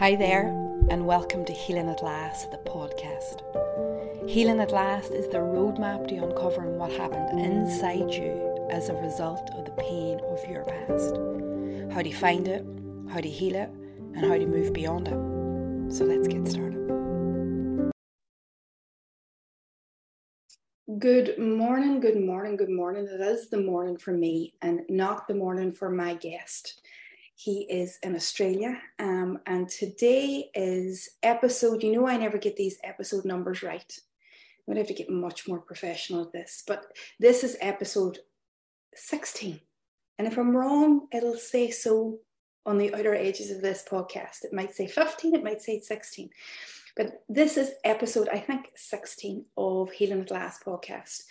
Hi there, and welcome to Healing at Last, the podcast. Healing at Last is the roadmap to uncovering what happened inside you as a result of the pain of your past. How to find it, how to heal it, and how to move beyond it. So let's get started. Good morning, good morning, good morning. It is the morning for me and not the morning for my guest. He is in Australia. Um, and today is episode, you know, I never get these episode numbers right. I'm going to have to get much more professional at this, but this is episode 16. And if I'm wrong, it'll say so on the outer edges of this podcast. It might say 15, it might say 16. But this is episode, I think, 16 of Healing at Last podcast.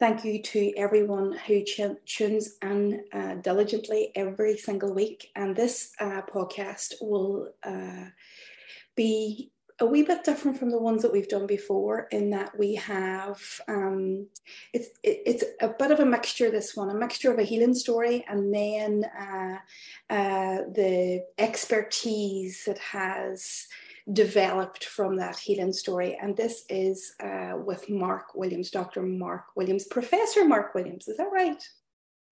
Thank you to everyone who tunes in uh, diligently every single week. And this uh, podcast will uh, be a wee bit different from the ones that we've done before in that we have um, it's it, it's a bit of a mixture this one a mixture of a healing story and then uh, uh, the expertise that has developed from that healing story. And this is uh, with Mark Williams, Dr. Mark Williams, Professor Mark Williams. Is that right?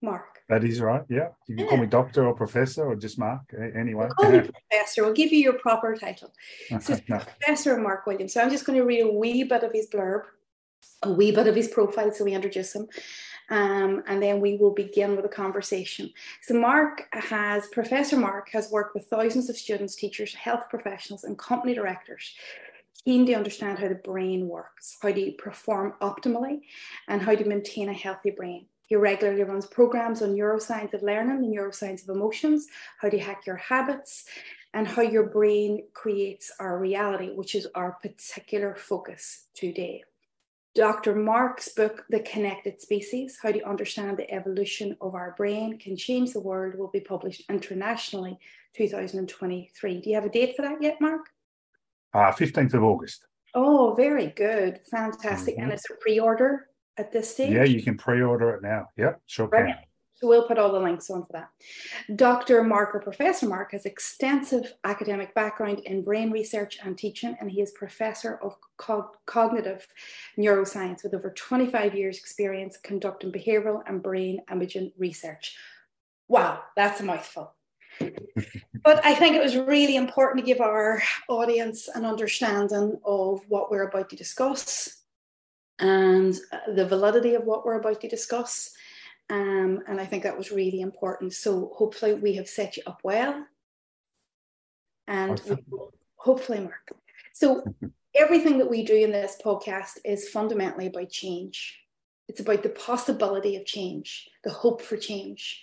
Mark. That is right. Yeah. You can yeah. call me doctor or professor or just Mark. Anyway. We'll call you professor. We'll give you your proper title. So no. Professor Mark Williams. So I'm just going to read a wee bit of his blurb, a wee bit of his profile so we introduce him um, and then we will begin with a conversation. So, Mark has, Professor Mark has worked with thousands of students, teachers, health professionals, and company directors keen to understand how the brain works, how to perform optimally, and how to maintain a healthy brain. He regularly runs programs on neuroscience of learning, the neuroscience of emotions, how to hack your habits, and how your brain creates our reality, which is our particular focus today. Dr. Mark's book, The Connected Species How to Understand the Evolution of Our Brain Can Change the World, will be published internationally 2023. Do you have a date for that yet, Mark? Uh, 15th of August. Oh, very good. Fantastic. Mm-hmm. And it's a pre order at this stage? Yeah, you can pre order it now. Yep, sure right. can. So we'll put all the links on for that. Dr. Mark or Professor Mark has extensive academic background in brain research and teaching, and he is professor of co- cognitive neuroscience with over 25 years experience conducting behavioral and brain imaging research. Wow, that's a mouthful. but I think it was really important to give our audience an understanding of what we're about to discuss and the validity of what we're about to discuss um, and I think that was really important. So hopefully we have set you up well. And hopefully, Mark. So everything that we do in this podcast is fundamentally about change. It's about the possibility of change, the hope for change.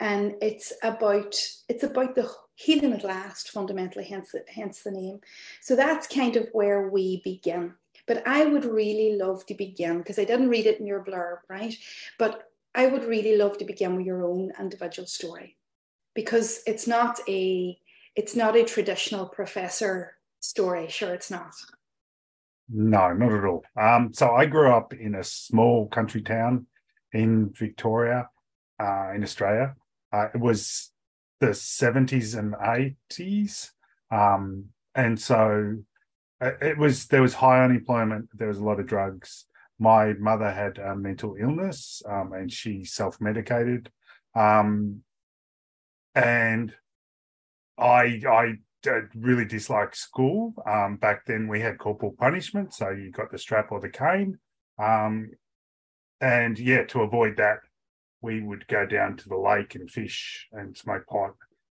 And it's about it's about the healing at last, fundamentally, hence, hence the name. So that's kind of where we begin. But I would really love to begin because I didn't read it in your blurb, right? But I would really love to begin with your own individual story because it's not a it's not a traditional professor story. Sure, it's not. No, not at all. Um, so I grew up in a small country town in Victoria, uh, in Australia. Uh, it was the 70s and 80s. Um, and so uh, it was there was high unemployment, there was a lot of drugs my mother had a mental illness um, and she self medicated. Um, and I, I really disliked school. Um, back then, we had corporal punishment, so you got the strap or the cane. Um, and yeah, to avoid that, we would go down to the lake and fish and smoke pot.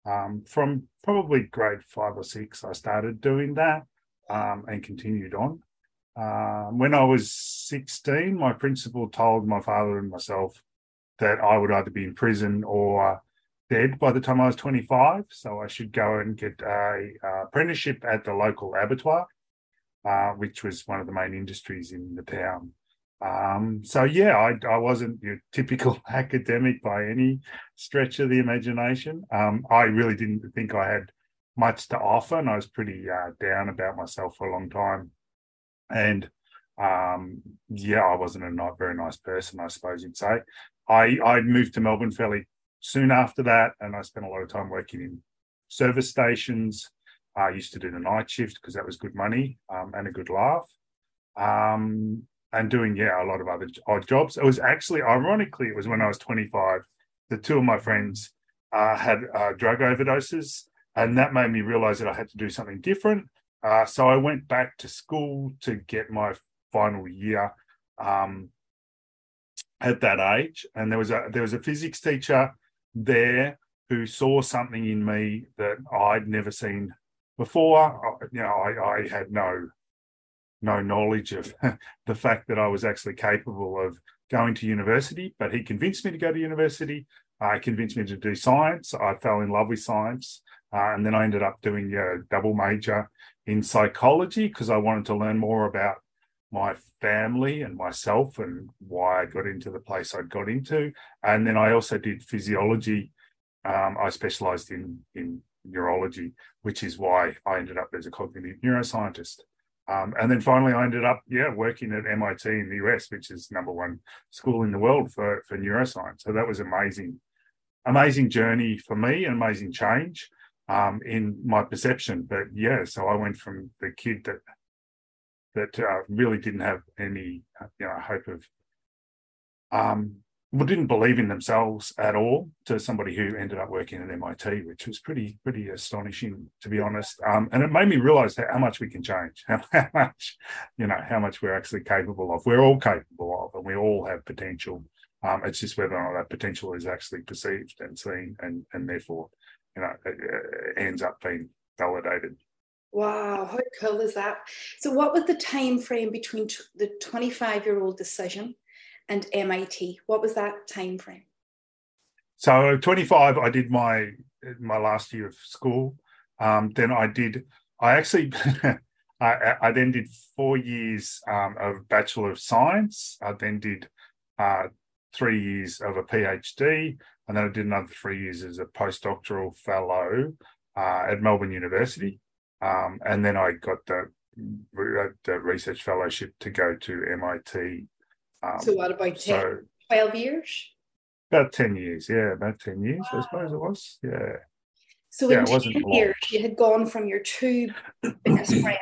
Um, from probably grade five or six, I started doing that um, and continued on. Um, when I was 16, my principal told my father and myself that I would either be in prison or dead by the time I was 25. So I should go and get a, a apprenticeship at the local abattoir, uh, which was one of the main industries in the town. Um, so yeah, I, I wasn't your typical academic by any stretch of the imagination. Um, I really didn't think I had much to offer, and I was pretty uh, down about myself for a long time and um, yeah, I wasn't a not very nice person, I suppose you'd say. I I moved to Melbourne fairly soon after that, and I spent a lot of time working in service stations I used to do the night shift because that was good money um, and a good laugh. Um, and doing, yeah, a lot of other odd jobs. It was actually, ironically, it was when I was 25, the two of my friends uh, had uh, drug overdoses. And that made me realize that I had to do something different. Uh, so I went back to school to get my final year um, at that age. And there was a there was a physics teacher there who saw something in me that I'd never seen before. You know, I, I had no no knowledge of the fact that I was actually capable of going to university, but he convinced me to go to university. Uh, convinced me to do science. I fell in love with science. Uh, and then I ended up doing a double major in psychology because I wanted to learn more about my family and myself and why I got into the place I got into. And then I also did physiology. Um, I specialized in, in neurology, which is why I ended up as a cognitive neuroscientist. Um, and then finally, I ended up, yeah, working at MIT in the US, which is number one school in the world for, for neuroscience. So that was amazing, amazing journey for me, an amazing change um, in my perception. But yeah, so I went from the kid that that uh, really didn't have any, you know, hope of, um, well, didn't believe in themselves at all, to somebody who ended up working at MIT, which was pretty pretty astonishing, to be honest. Um, and it made me realize how, how much we can change, how, how much, you know, how much we're actually capable of. We're all capable of, and we all have potential. Um, it's just whether or not that potential is actually perceived and seen, and and therefore you know, it, it ends up being validated. Wow, how cool is that? So, what was the time frame between t- the 25 year old decision and MIT? What was that time frame? So, 25, I did my my last year of school. Um, then I did. I actually. I, I, then did four years um, of Bachelor of Science. I then did uh, three years of a PhD, and then I did another three years as a postdoctoral fellow uh, at Melbourne University. Um, and then I got the, the research fellowship to go to MIT. Um, so what about 10, so 12 years? About 10 years, yeah, about 10 years, wow. I suppose it was. Yeah. So yeah, in 10 years, you had gone from your two best friends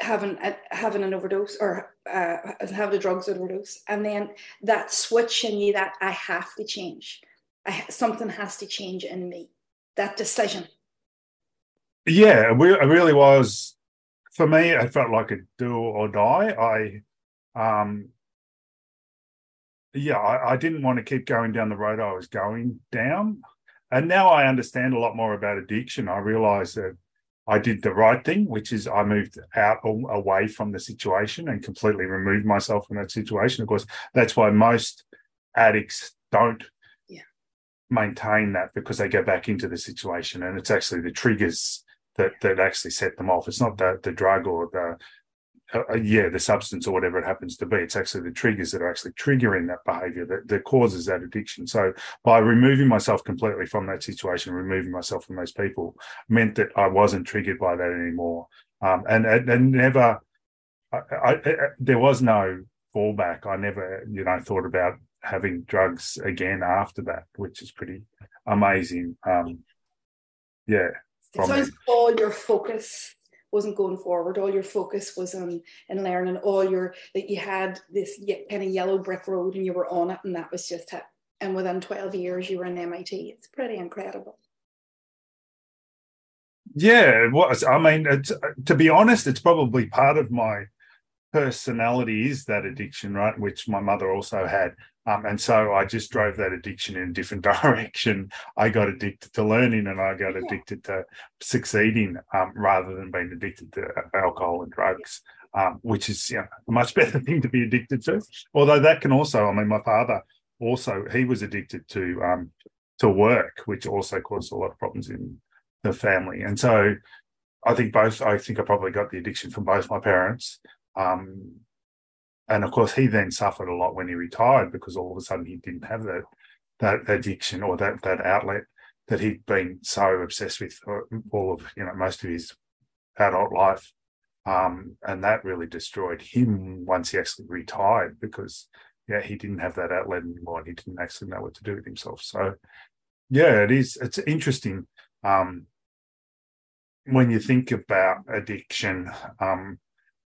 having a, having an overdose or uh, having a drugs overdose, and then that switch in you that I have to change, I, something has to change in me. That decision. Yeah, it really was. For me, it felt like a do or die. I, um, yeah, I, I didn't want to keep going down the road I was going down, and now I understand a lot more about addiction. I realize that I did the right thing, which is I moved out away from the situation and completely removed myself from that situation. Of course, that's why most addicts don't yeah. maintain that because they go back into the situation, and it's actually the triggers that that actually set them off. It's not the the drug or the uh, uh, yeah, the substance or whatever it happens to be. It's actually the triggers that are actually triggering that behavior that, that causes that addiction. So by removing myself completely from that situation, removing myself from those people meant that I wasn't triggered by that anymore. Um, and, and, and never, I, I, I, there was no fallback. I never, you know, thought about having drugs again after that, which is pretty amazing. Um, yeah. It sounds all your focus wasn't going forward. All your focus was on in learning. All your that you had this kind of yellow brick road and you were on it, and that was just it. And within twelve years, you were in MIT. It's pretty incredible. Yeah, it was. I mean, uh, to be honest, it's probably part of my personality is that addiction, right? Which my mother also had. Um, and so I just drove that addiction in a different direction. I got addicted to learning and I got addicted to succeeding um, rather than being addicted to alcohol and drugs, um, which is you know, a much better thing to be addicted to. Although that can also, I mean, my father also, he was addicted to um, to work, which also caused a lot of problems in the family. And so I think both, I think I probably got the addiction from both my parents. Um, and of course, he then suffered a lot when he retired because all of a sudden he didn't have that that addiction or that that outlet that he'd been so obsessed with all of you know most of his adult life. Um, and that really destroyed him once he actually retired because yeah he didn't have that outlet anymore and he didn't actually know what to do with himself so yeah it is it's interesting um, when you think about addiction, um,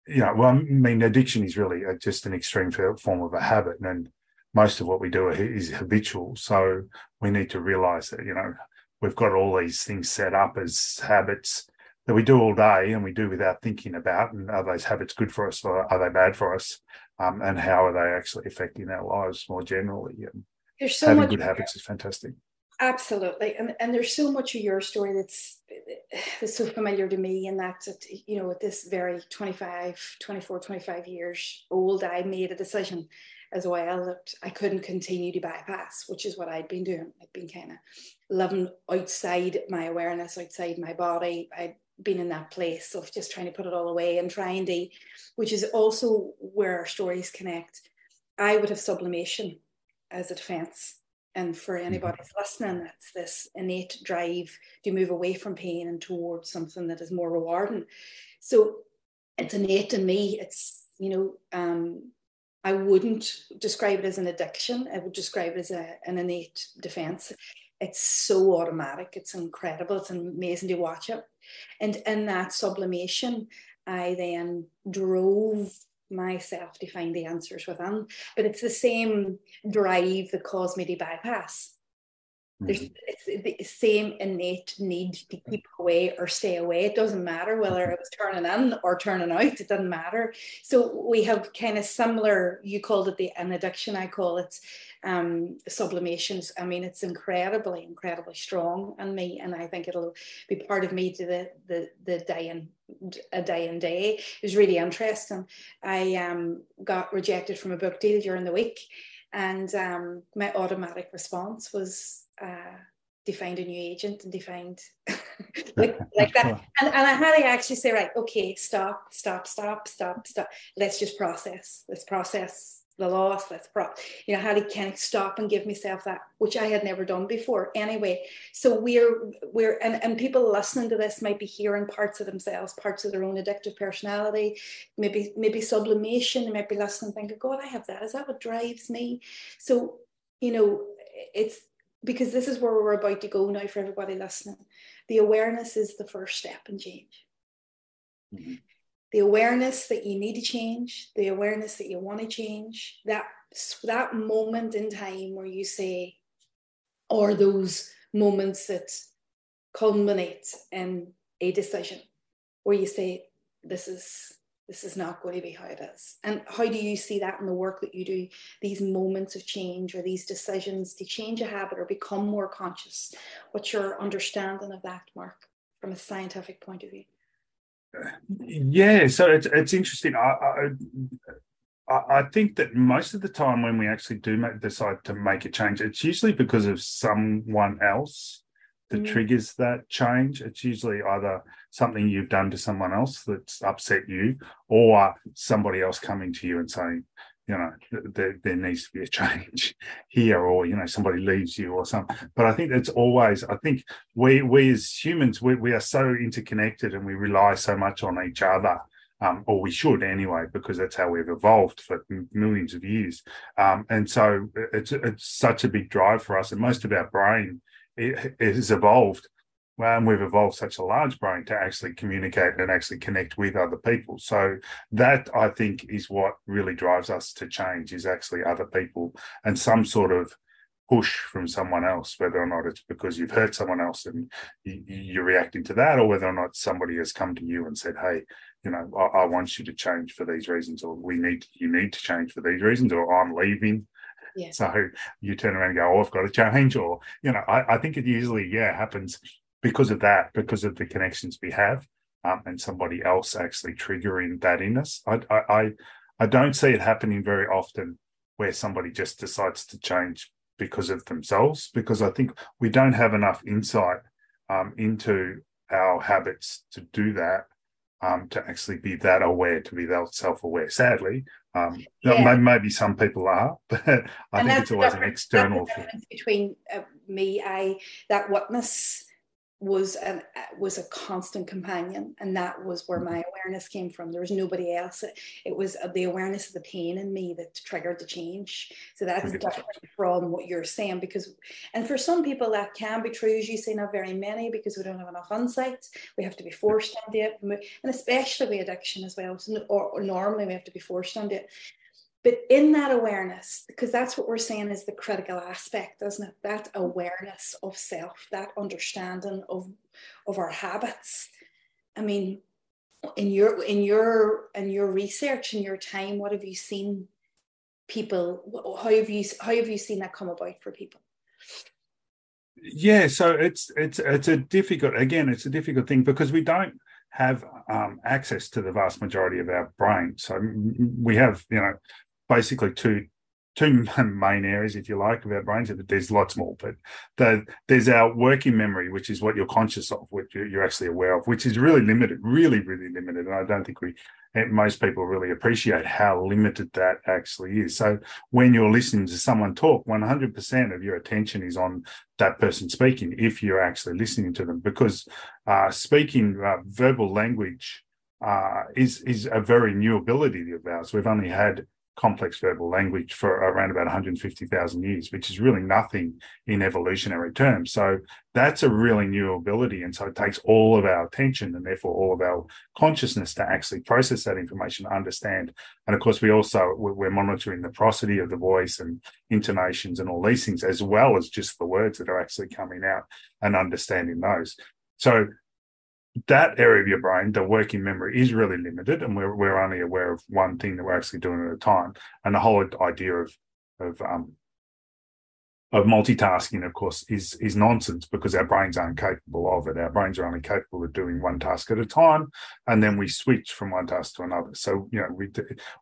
you know, well, I mean, addiction is really just an extreme form of a habit, and most of what we do is habitual. So we need to realize that, you know, we've got all these things set up as habits that we do all day and we do without thinking about. And are those habits good for us or are they bad for us? Um, and how are they actually affecting our lives more generally? And There's so having much good habits is fantastic. Absolutely. And, and there's so much of your story that's, that's so familiar to me. And that, you know, at this very 25, 24, 25 years old, I made a decision as well that I couldn't continue to bypass, which is what I'd been doing. I'd been kind of living outside my awareness, outside my body. I'd been in that place of just trying to put it all away and trying to, which is also where our stories connect. I would have sublimation as a defense and for mm-hmm. anybody listening, that's this innate drive to move away from pain and towards something that is more rewarding. So it's innate in me. It's, you know, um, I wouldn't describe it as an addiction. I would describe it as a, an innate defense. It's so automatic. It's incredible. It's amazing to watch it. And in that sublimation, I then drove myself to find the answers within. But it's the same drive that caused me to bypass. There's mm-hmm. it's the same innate need to keep away or stay away. It doesn't matter whether it was turning in or turning out, it doesn't matter. So we have kind of similar, you called it the an addiction, I call it um, sublimations. I mean, it's incredibly, incredibly strong in me, and I think it'll be part of me to the the the day and a day and day. It was really interesting. I um, got rejected from a book deal during the week, and um, my automatic response was uh, to find a new agent and defined like, like that. And, and I had to actually say, right, okay, stop, stop, stop, stop, stop. Let's just process. Let's process the loss. Let's pro, you know, how to kind of stop and give myself that, which I had never done before. Anyway, so we're we're and, and people listening to this might be hearing parts of themselves, parts of their own addictive personality, maybe maybe sublimation. They might be listening, thinking, God, I have that. Is that what drives me? So, you know, it's because this is where we're about to go now for everybody listening. The awareness is the first step in change. Mm-hmm. The awareness that you need to change, the awareness that you want to change, that that moment in time where you say, or those moments that culminate in a decision where you say, this is this is not going to be how it is. And how do you see that in the work that you do, these moments of change or these decisions to change a habit or become more conscious? What's your understanding of that, Mark, from a scientific point of view? Yeah, so it's it's interesting. I, I I think that most of the time when we actually do make, decide to make a change, it's usually because of someone else that mm. triggers that change. It's usually either something you've done to someone else that's upset you, or somebody else coming to you and saying, you know, there, there needs to be a change here, or you know, somebody leaves you or something. But I think that's always. I think we we as humans we, we are so interconnected and we rely so much on each other. Um, or we should anyway, because that's how we've evolved for millions of years. Um, and so it's it's such a big drive for us, and most of our brain it, has evolved and we've evolved such a large brain to actually communicate and actually connect with other people. So that i think is what really drives us to change is actually other people and some sort of push from someone else whether or not it's because you've hurt someone else and you, are reacting to that or whether or not somebody has come to you and said hey you know I, I want you to change for these reasons or we need you need to change for these reasons or i'm leaving yeah. So you turn around and go, oh, I've got to change, or you know, I, I think it usually yeah happens because of that, because of the connections we have, um, and somebody else actually triggering that in us. I, I I don't see it happening very often where somebody just decides to change because of themselves, because I think we don't have enough insight um, into our habits to do that um, to actually be that aware, to be that self-aware. Sadly, um, yeah. maybe some people are, but I and think it's always an external thing between uh, me, I that witness was an was a constant companion and that was where my awareness came from. There was nobody else. It, was uh, the awareness of the pain in me that triggered the change. So that's different from what you're saying because and for some people that can be true as you say not very many because we don't have enough insight. We have to be forced into it. And especially with addiction as well. So, or, or normally we have to be forced into it but in that awareness, because that's what we're saying is the critical aspect, doesn't it? That awareness of self, that understanding of of our habits. I mean, in your in your in your research in your time, what have you seen people? How have you how have you seen that come about for people? Yeah, so it's it's it's a difficult again, it's a difficult thing because we don't have um, access to the vast majority of our brain. So we have, you know, basically two two main areas, if you like, of our brains. But there's lots more, but the, there's our working memory, which is what you're conscious of, which you're actually aware of, which is really limited, really, really limited. And I don't think we, most people really appreciate how limited that actually is. So when you're listening to someone talk, 100% of your attention is on that person speaking, if you're actually listening to them, because uh, speaking uh, verbal language uh, is is a very new ability of ours. We've only had complex verbal language for around about 150,000 years, which is really nothing in evolutionary terms. So that's a really new ability. And so it takes all of our attention and therefore all of our consciousness to actually process that information, understand. And of course, we also, we're monitoring the prosody of the voice and intonations and all these things, as well as just the words that are actually coming out and understanding those. So that area of your brain, the working memory, is really limited, and we're we're only aware of one thing that we're actually doing at a time. And the whole idea of of um, of multitasking, of course, is is nonsense because our brains aren't capable of it. Our brains are only capable of doing one task at a time, and then we switch from one task to another. So you know, we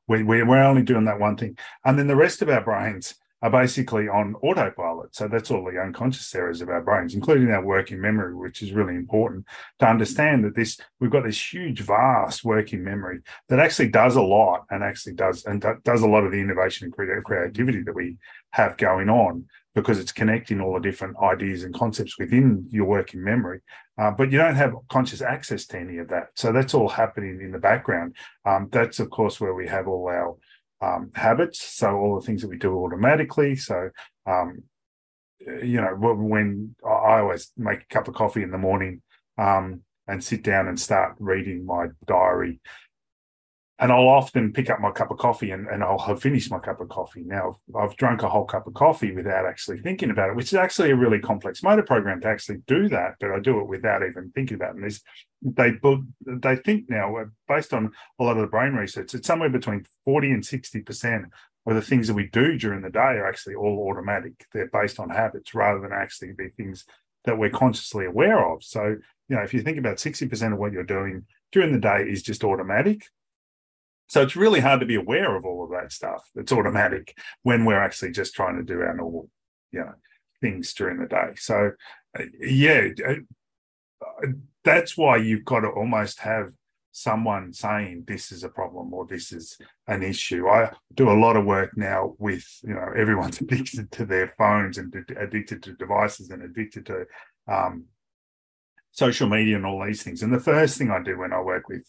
we we're only doing that one thing, and then the rest of our brains are basically on autopilot. So that's all the unconscious areas of our brains, including our working memory, which is really important to understand that this we've got this huge, vast working memory that actually does a lot and actually does and does a lot of the innovation and creativity that we have going on because it's connecting all the different ideas and concepts within your working memory. Uh, but you don't have conscious access to any of that. So that's all happening in the background. Um, that's of course where we have all our um, habits. So all the things that we do automatically. So, um, you know, when I always make a cup of coffee in the morning um, and sit down and start reading my diary and I'll often pick up my cup of coffee and, and I'll have finished my cup of coffee. Now I've drunk a whole cup of coffee without actually thinking about it, which is actually a really complex motor program to actually do that. But I do it without even thinking about it. And they they think now, uh, based on a lot of the brain research, it's somewhere between forty and sixty percent of the things that we do during the day are actually all automatic. They're based on habits rather than actually be things that we're consciously aware of. So you know, if you think about sixty percent of what you're doing during the day is just automatic so it's really hard to be aware of all of that stuff. It's automatic when we're actually just trying to do our normal, you know, things during the day. So, uh, yeah, uh, that's why you've got to almost have someone saying this is a problem or this is an issue. I do a lot of work now with, you know, everyone's addicted to their phones and addicted to devices and addicted to um, social media and all these things. And the first thing I do when I work with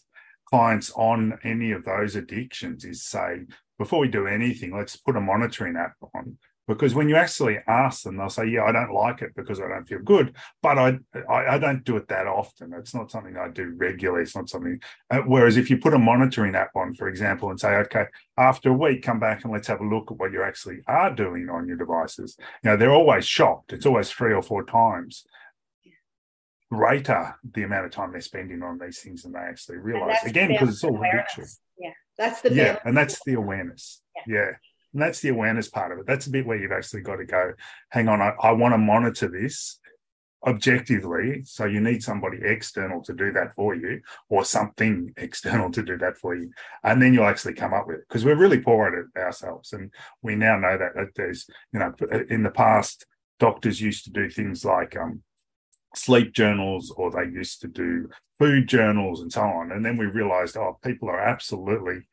clients on any of those addictions is say, before we do anything, let's put a monitoring app on. Because when you actually ask them, they'll say, "Yeah, I don't like it because I don't feel good." But I, I, I don't do it that often. It's not something I do regularly. It's not something. Uh, whereas if you put a monitoring app on, for example, and say, "Okay, after a week, come back and let's have a look at what you actually are doing on your devices," you know, they're always shocked. It's always three or four times greater the amount of time they're spending on these things than they actually realize. Again, because it's all addiction. Yeah, that's the yeah, and that's the awareness. Yeah. yeah. And that's the awareness part of it. That's a bit where you've actually got to go, hang on, I, I want to monitor this objectively. So you need somebody external to do that for you or something external to do that for you. And then you'll actually come up with it because we're really poor at it ourselves. And we now know that, that there's, you know, in the past, doctors used to do things like um, sleep journals or they used to do food journals and so on. And then we realized, oh, people are absolutely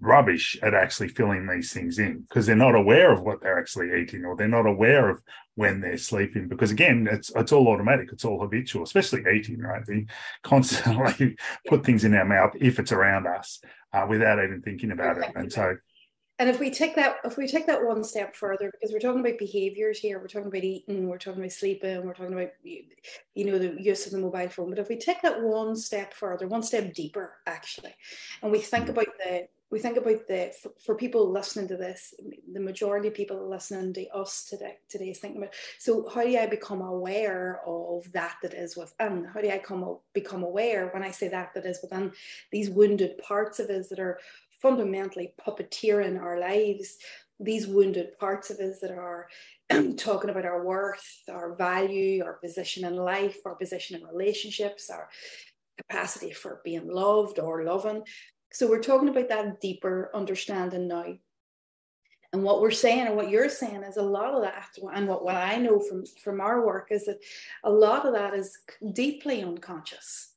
rubbish at actually filling these things in because they're not aware of what they're actually eating or they're not aware of when they're sleeping. Because again it's it's all automatic it's all habitual especially eating right? We constantly put things in our mouth if it's around us uh, without even thinking about it. And so and if we take that if we take that one step further because we're talking about behaviors here we're talking about eating we're talking about sleeping we're talking about you know the use of the mobile phone but if we take that one step further one step deeper actually and we think mm. about the we think about the for, for, people listening to this the majority of people listening to us today today is thinking about so how do i become aware of that that is within how do i come become aware when i say that that is within these wounded parts of us that are fundamentally puppeteering our lives, these wounded parts of us that are talking about our worth, our value, our position in life, our position in relationships, our capacity for being loved or loving. So we're talking about that deeper understanding now. And what we're saying and what you're saying is a lot of that, and what, what I know from, from our work is that a lot of that is deeply unconscious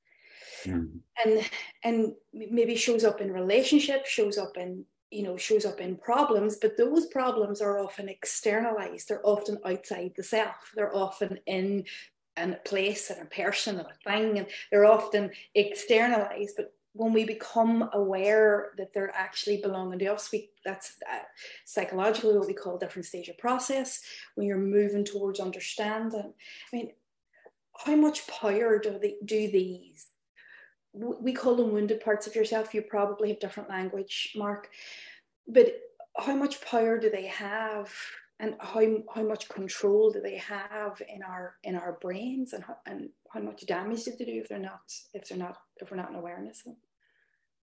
mm. and and maybe shows up in relationships shows up in you know shows up in problems but those problems are often externalized they're often outside the self they're often in a place and a person and a thing and they're often externalized but when we become aware that they're actually belonging to us, we that's uh, psychologically what we call a different stage of process. When you're moving towards understanding, I mean, how much power do they do these we call them wounded parts of yourself. You probably have different language, Mark. But how much power do they have, and how how much control do they have in our in our brains, and how, and how much damage do they do if they're not if they're not if we're not in awareness of them?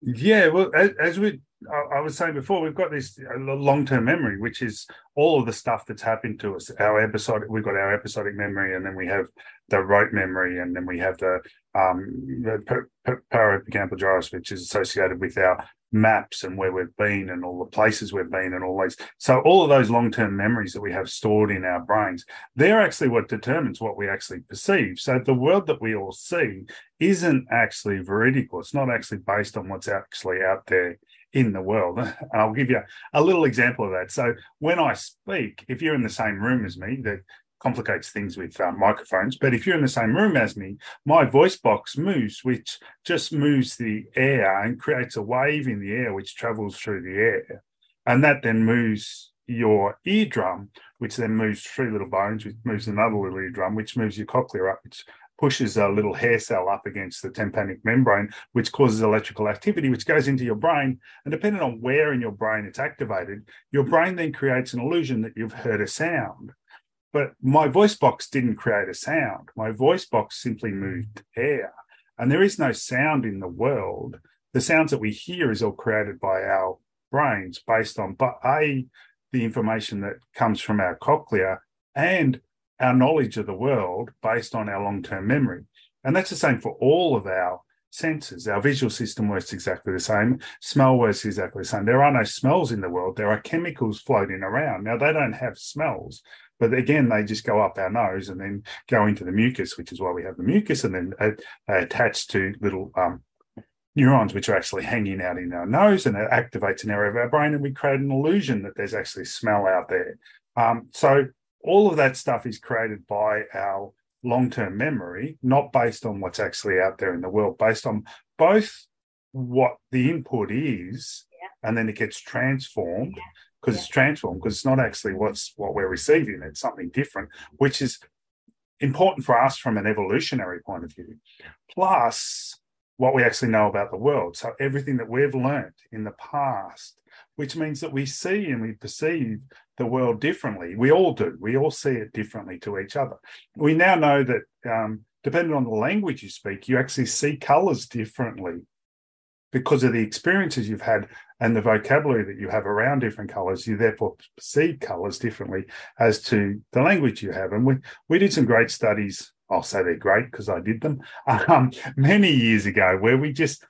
Yeah, well, as, we I, was saying before, we've got this long term memory, which is all of the stuff that's happened to us. Our episodic, we've got our episodic memory, and then we have the rote memory, and then we have the um, the parahippocampal gyrus, which is associated with our maps and where we've been and all the places we've been and all those. So all of those long-term memories that we have stored in our brains, they're actually what determines what we actually perceive. So the world that we all see isn't actually veridical. It's not actually based on what's actually out there in the world. And I'll give you a little example of that. So when I speak, if you're in the same room as me, that complicates things with uh, microphones. But if you're in the same room as me, my voice box moves, which just moves the air and creates a wave in the air, which travels through the air. And that then moves your eardrum, which then moves three little bones, which moves another little eardrum, which moves your cochlea up, which pushes a little hair cell up against the tympanic membrane, which causes electrical activity, which goes into your brain. And depending on where in your brain it's activated, your brain then creates an illusion that you've heard a sound. But my voice box didn't create a sound. My voice box simply moved air. And there is no sound in the world. The sounds that we hear is all created by our brains based on, but A, the information that comes from our cochlea and our knowledge of the world based on our long term memory. And that's the same for all of our senses. Our visual system works exactly the same. Smell works exactly the same. There are no smells in the world. There are chemicals floating around. Now, they don't have smells, but again, they just go up our nose and then go into the mucus, which is why we have the mucus, and then they attach to little um, neurons which are actually hanging out in our nose, and it activates an area of our brain, and we create an illusion that there's actually smell out there. Um, so all of that stuff is created by our long-term memory, not based on what's actually out there in the world, based on both what the input is, yeah. and then it gets transformed because yeah. it's transformed because it's not actually what's what we're receiving; it's something different, which is important for us from an evolutionary point of view. Plus, what we actually know about the world. So everything that we've learned in the past, which means that we see and we perceive the world differently. We all do. We all see it differently to each other. We now know that um, depending on the language you speak, you actually see colors differently because of the experiences you've had and the vocabulary that you have around different colors. You therefore perceive colors differently as to the language you have. And we, we did some great studies. I'll say they're great because I did them um, many years ago, where we just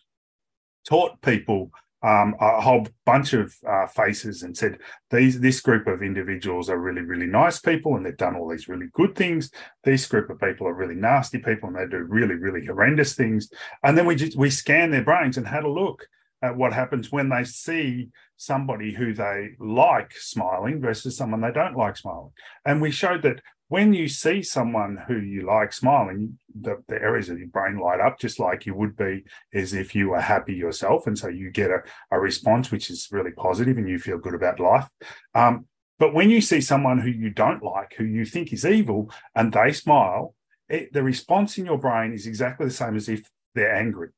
taught people um, a whole bunch of uh, faces and said these this group of individuals are really really nice people and they've done all these really good things. This group of people are really nasty people and they do really really horrendous things. And then we just we scanned their brains and had a look at what happens when they see somebody who they like smiling versus someone they don't like smiling. And we showed that when you see someone who you like smiling, the, the areas of your brain light up just like you would be as if you were happy yourself. And so you get a, a response which is really positive and you feel good about life. Um, but when you see someone who you don't like, who you think is evil, and they smile, it, the response in your brain is exactly the same as if they're angry.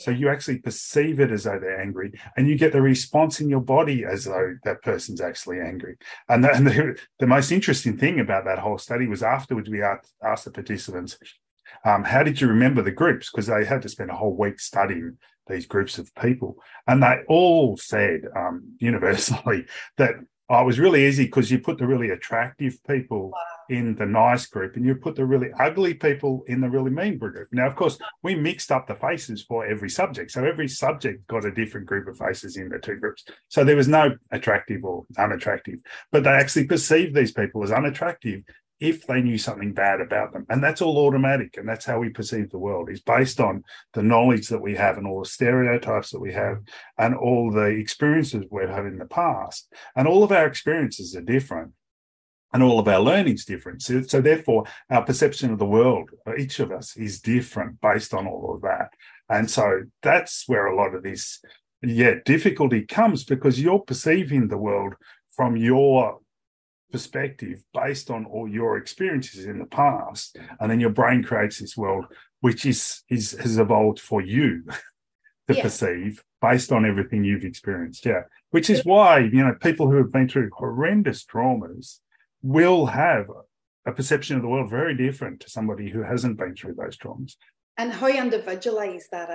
So you actually perceive it as though they're angry, and you get the response in your body as though that person's actually angry. And the, and the, the most interesting thing about that whole study was afterwards we asked, the participants, um, "How did you remember the groups?" Because they had to spend a whole week studying these groups of people, and they all said um, universally that Oh, it was really easy because you put the really attractive people wow. in the nice group and you put the really ugly people in the really mean group. Now, of course, we mixed up the faces for every subject. So every subject got a different group of faces in the two groups. So there was no attractive or unattractive, but they actually perceived these people as unattractive if they knew something bad about them. And that's all automatic. And that's how we perceive the world is based on the knowledge that we have and all the stereotypes that we have and all the experiences we've had in the past. And all of our experiences are different. And all of our learning's different. So, so therefore, our perception of the world, uh, each of us, is different based on all of that. And so that's where a lot of this, yeah, difficulty comes because you're perceiving the world from your perspective based on all your experiences in the past and then your brain creates this world which is is has evolved for you to yeah. perceive based on everything you've experienced yeah. Which is why you know people who have been through horrendous traumas will have a perception of the world very different to somebody who hasn't been through those traumas. And how you individualize that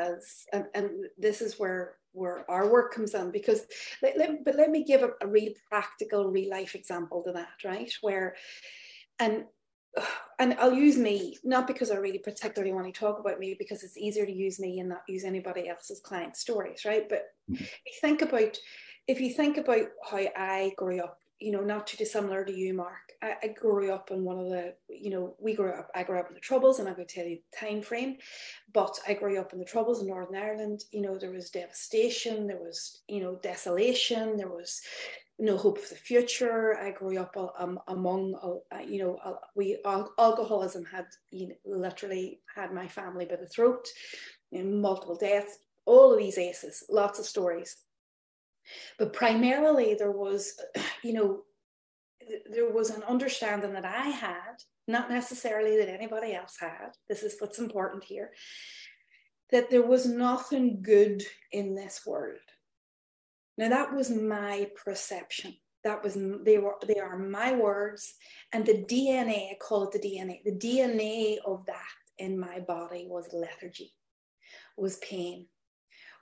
and, and this is where where our work comes in because let, let, but let me give a, a real practical real life example to that right where and and I'll use me not because I really particularly want to talk about me because it's easier to use me and not use anybody else's client stories, right? But mm-hmm. if you think about if you think about how I grew up you know, not too dissimilar to you, Mark. I, I, grew up in one of the, you know, we grew up, I grew up in the Troubles, and I'm going to tell you the time frame, but I grew up in the Troubles in Northern Ireland. You know, there was devastation, there was, you know, desolation, there was no hope for the future. I grew up um, among, uh, you know, uh, we alcoholism had you know, literally had my family by the throat, know, multiple deaths, all of these ACEs, lots of stories but primarily, there was, you know, there was an understanding that I had, not necessarily that anybody else had. This is what's important here that there was nothing good in this world. Now, that was my perception. That was they were they are my words, and the DNA. I call it the DNA. The DNA of that in my body was lethargy, was pain,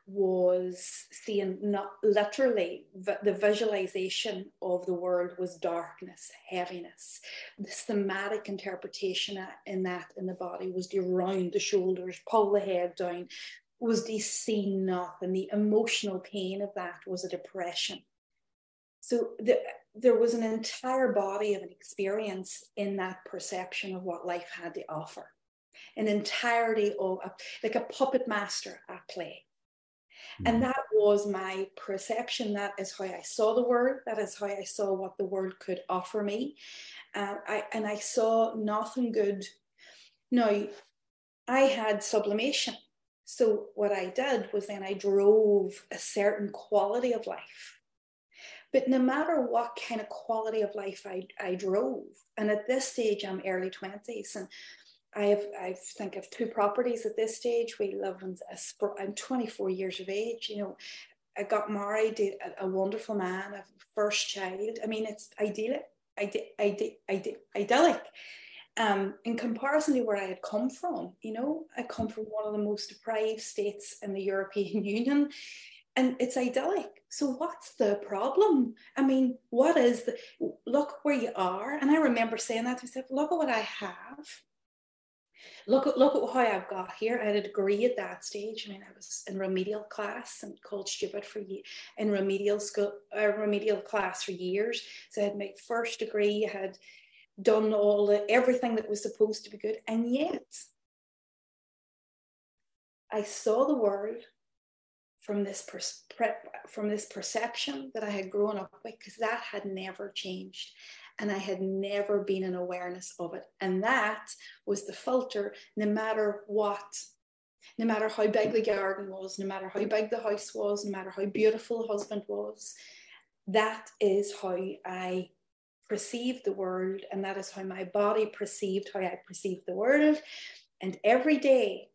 was seeing not literally the visualization of the world was darkness, heaviness. The thematic interpretation in that in the body was the round the shoulders, pull the head down, was to see nothing. The emotional pain of that was a depression. So the, there was an entire body of an experience in that perception of what life had to offer. An entirety of a, like a puppet master at play and mm-hmm. that was my perception. That is how I saw the world. That is how I saw what the world could offer me. Uh, I, and I saw nothing good. Now, I had sublimation. So, what I did was then I drove a certain quality of life. But no matter what kind of quality of life I, I drove, and at this stage, I'm early 20s, and I have, I think, have two properties at this stage. We live in a, I'm 24 years of age. You know, I got married to a, a wonderful man, a first child. I mean, it's idyllic, idyllic, idyllic. Um, in comparison to where I had come from, you know, I come from one of the most deprived states in the European Union, and it's idyllic. So what's the problem? I mean, what is the look where you are? And I remember saying that to myself, look at what I have look at look at how I've got here. I had a degree at that stage. I mean, I was in remedial class and called stupid for in remedial school, uh, remedial class for years. So I had my first degree. I had done all the everything that was supposed to be good, and yet I saw the world from this pers- from this perception that I had grown up with, because that had never changed. And I had never been in awareness of it. And that was the filter, no matter what, no matter how big the garden was, no matter how big the house was, no matter how beautiful the husband was. That is how I perceived the world, and that is how my body perceived how I perceived the world. And every day,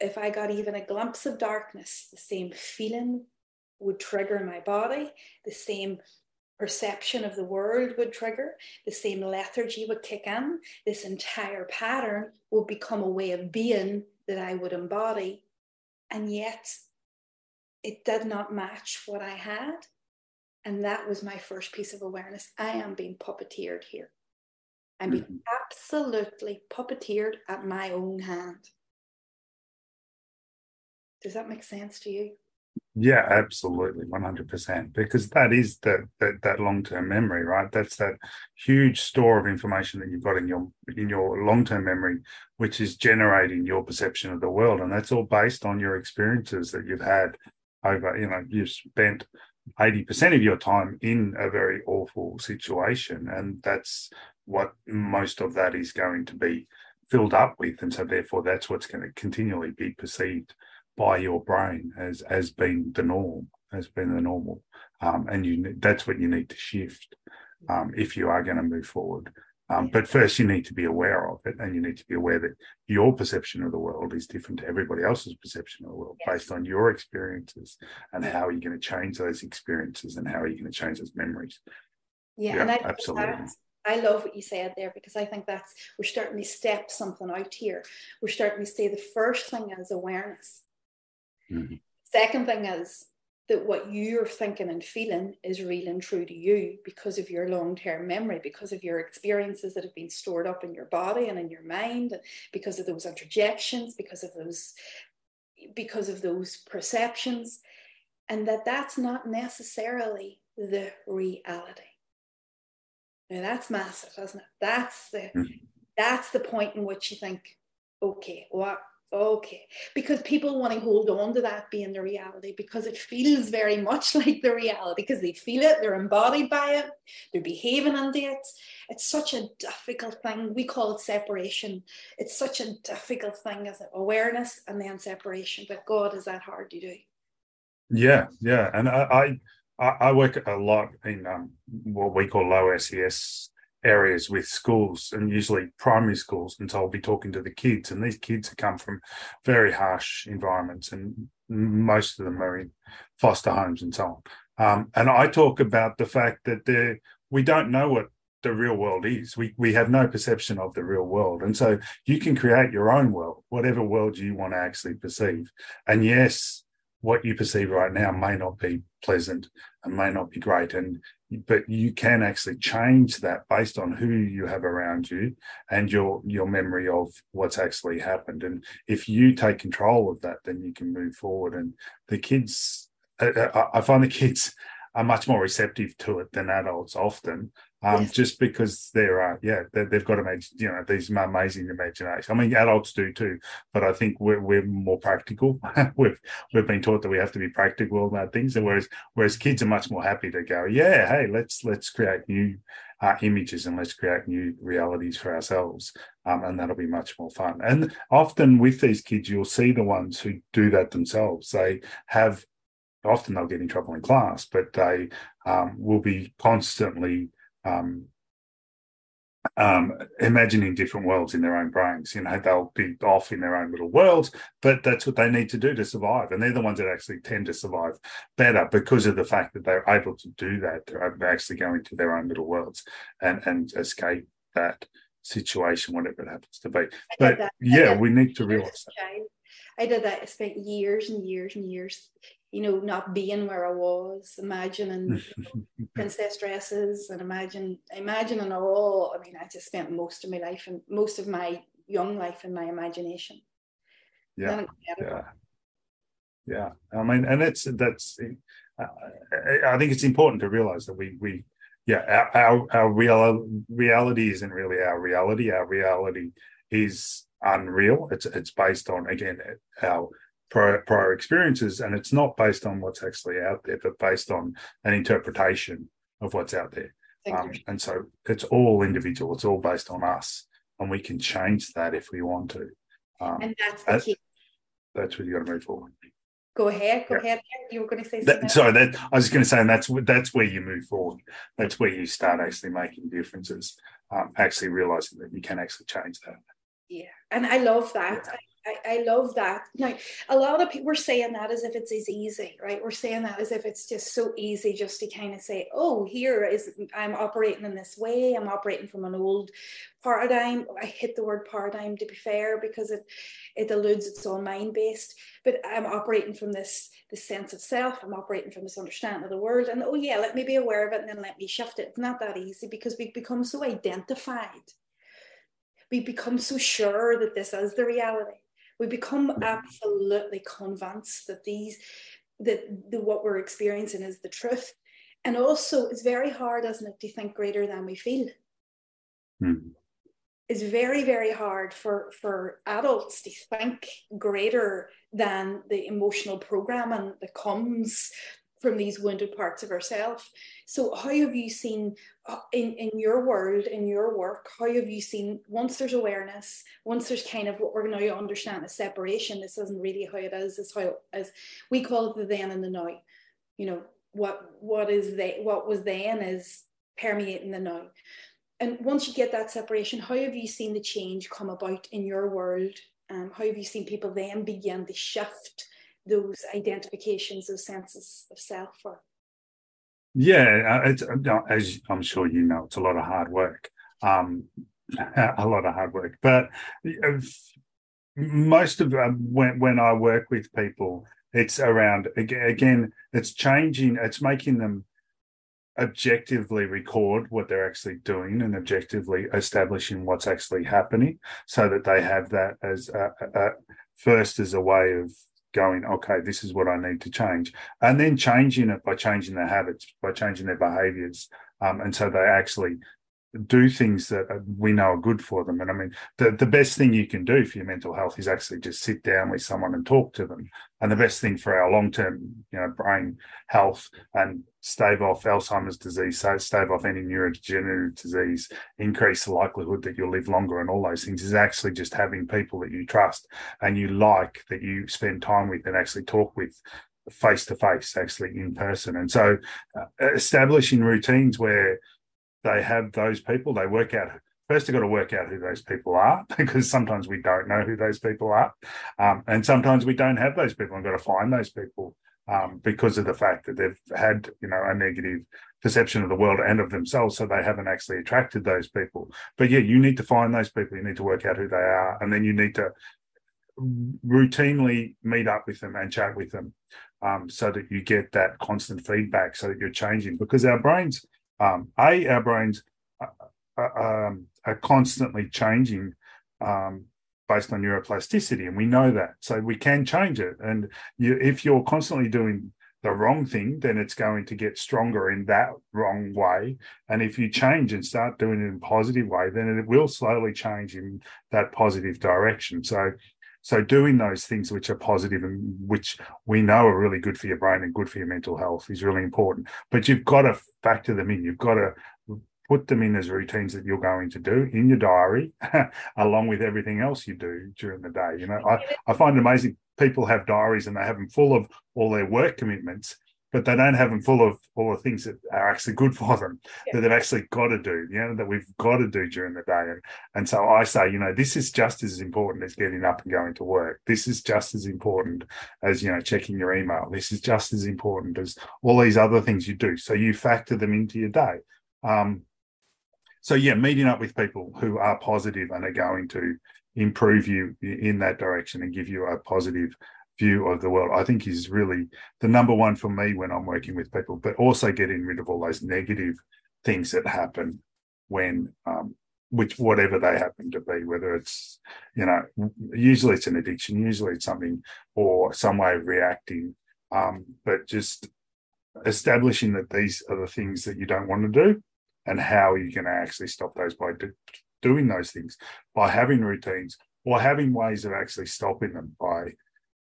if I got even a glimpse of darkness, the same feeling would trigger my body, the same perception of the world would trigger, the same lethargy would kick in, this entire pattern would become a way of being that I would embody. And yet it did not match what I had. And that was my first piece of awareness. I am being puppeteered here. I'm being mm-hmm. absolutely puppeteered at my own hand. Does that make sense to you? Yeah, absolutely, one hundred percent. Because that is that that, that long term memory, right? That's that huge store of information that you've got in your in your long term memory, which is generating your perception of the world, and that's all based on your experiences that you've had over. You know, you've spent eighty percent of your time in a very awful situation, and that's what most of that is going to be filled up with, and so therefore that's what's going to continually be perceived by your brain as as being the norm, as being the normal, um, and you that's what you need to shift um, if you are going to move forward. Um, but first, you need to be aware of it, and you need to be aware that your perception of the world is different to everybody else's perception of the world yes. based on your experiences and how are you going to change those experiences and how are you going to change those memories. Yeah, yeah and I absolutely. I love what you said there because I think that's we're starting to step something out here. We're starting to say the first thing is awareness. Mm-hmm. Second thing is that what you're thinking and feeling is real and true to you because of your long term memory, because of your experiences that have been stored up in your body and in your mind, because of those introjections, because of those because of those perceptions and that that's not necessarily the reality now that's massive isn't it that's the mm-hmm. that's the point in which you think okay what Okay, because people want to hold on to that being the reality because it feels very much like the reality because they feel it, they're embodied by it, they're behaving under it. It's such a difficult thing. We call it separation. It's such a difficult thing as awareness and then separation. But God, is that hard to do? Yeah, yeah, and I I, I work a lot in um, what we call low SES areas with schools and usually primary schools and so i'll be talking to the kids. And these kids have come from very harsh environments and most of them are in foster homes and so on. Um, and i talk about the fact that we don't know what the real world is. We we have no perception of the real world. And so you can create your own world whatever world you want to actually perceive. And yes what you perceive right now may not be pleasant and may not be great. And but you can actually change that based on who you have around you and your your memory of what's actually happened. And if you take control of that then you can move forward. And the kids i find the kids are much more receptive to it than adults often um, yes. just because they're uh, yeah they, have got imagine you know these amazing imagination. I mean, adults do too, but I think we're we're more practical. we've we've been taught that we have to be practical about things, and whereas whereas kids are much more happy to go, yeah, hey, let's let's create new uh, images and let's create new realities for ourselves, um, and that'll be much more fun. And often with these kids, you'll see the ones who do that themselves. They have often they'll get in trouble in class, but they um, will be constantly um, um, imagining different worlds in their own brains. You know, they'll be off in their own little worlds, but that's what they need to do to survive. And they're the ones that actually tend to survive better because of the fact that they're able to do that. They're able to actually going to their own little worlds and and escape that situation, whatever it happens to be. But yeah, we need to realize that. I did that. I spent years and years and years you know, not being where I was, imagining you know, princess dresses and imagine imagining all. I mean, I just spent most of my life and most of my young life in my imagination. Yeah. Yeah. Yeah. I mean, and it's that's uh, I think it's important to realize that we we yeah our our, our real reality isn't really our reality. Our reality is unreal. It's it's based on again our prior, prior experiences, and it's not based on what's actually out there, but based on an interpretation of what's out there. Um, and so it's all individual. It's all based on us, and we can change that if we want to. Um, and that's the key. That's where you got to move forward. Go ahead. Go yeah. ahead. You were going to say that, sorry. That I was just going to say, and that's that's where you move forward. That's where you start actually making differences. Um, actually realizing that you can actually change that. Yeah, and I love that. Yeah. I, I love that. Now, a lot of people were saying that as if it's as easy, right? We're saying that as if it's just so easy just to kind of say, oh, here is, I'm operating in this way. I'm operating from an old paradigm. I hit the word paradigm to be fair because it, it alludes it's all mind based, but I'm operating from this, this sense of self. I'm operating from this understanding of the world. And oh, yeah, let me be aware of it and then let me shift it. It's not that easy because we become so identified we become so sure that this is the reality we become absolutely convinced that these that the, what we're experiencing is the truth and also it's very hard isn't it to think greater than we feel mm. it's very very hard for for adults to think greater than the emotional programming that comes from these wounded parts of ourselves. So, how have you seen uh, in, in your world, in your work, how have you seen once there's awareness, once there's kind of what we're now understand as separation, this isn't really how it is, it's how as we call it the then and the now. You know, what what is they what was then is permeating the now. And once you get that separation, how have you seen the change come about in your world? Um, how have you seen people then begin to shift those identifications, those senses of self for? Yeah, uh, it's, uh, as I'm sure you know, it's a lot of hard work. Um, a lot of hard work, but most of um, when when I work with people, it's around again. It's changing. It's making them objectively record what they're actually doing and objectively establishing what's actually happening, so that they have that as a, a, first as a way of going, okay, this is what I need to change. And then changing it by changing their habits, by changing their behaviors. Um, and so they actually do things that we know are good for them. And I mean, the, the best thing you can do for your mental health is actually just sit down with someone and talk to them. And the best thing for our long term, you know, brain health and stave off Alzheimer's disease, stave off any neurodegenerative disease, increase the likelihood that you'll live longer and all those things is actually just having people that you trust and you like that you spend time with and actually talk with face to face, actually in person. And so uh, establishing routines where they have those people. They work out first they've got to work out who those people are because sometimes we don't know who those people are um, and sometimes we don't have those people and got to find those people um, because of the fact that they've had you know a negative perception of the world and of themselves so they haven't actually attracted those people but yeah you need to find those people you need to work out who they are and then you need to routinely meet up with them and chat with them um, so that you get that constant feedback so that you're changing because our brains um, a our brains are, um, are constantly changing um, based on neuroplasticity, and we know that, so we can change it. And you, if you're constantly doing the wrong thing, then it's going to get stronger in that wrong way. And if you change and start doing it in a positive way, then it will slowly change in that positive direction. So so doing those things which are positive and which we know are really good for your brain and good for your mental health is really important. But you've got to factor them in. You've got to put them in as routines that you're going to do in your diary, along with everything else you do during the day. You know, I, I find it amazing people have diaries and they have them full of all their work commitments but they don't have them full of all the things that are actually good for them yeah. that they've actually got to do, you know, that we've got to do during the day. And, and so I say, you know, this is just as important as getting up and going to work. This is just as important as, you know, checking your email. This is just as important as all these other things you do. So you factor them into your day. Um, so yeah, meeting up with people who are positive and are going to improve you in that direction and give you a positive view of the world, I think is really the number one for me when I'm working with people, but also getting rid of all those negative things that happen when, um, which whatever they happen to be, whether it's, you know, usually it's an addiction, usually it's something or some way of reacting, um, but just establishing that these are the things that you don't want to do and how you can actually stop those by do, doing those things by having routines or having ways of actually stopping them by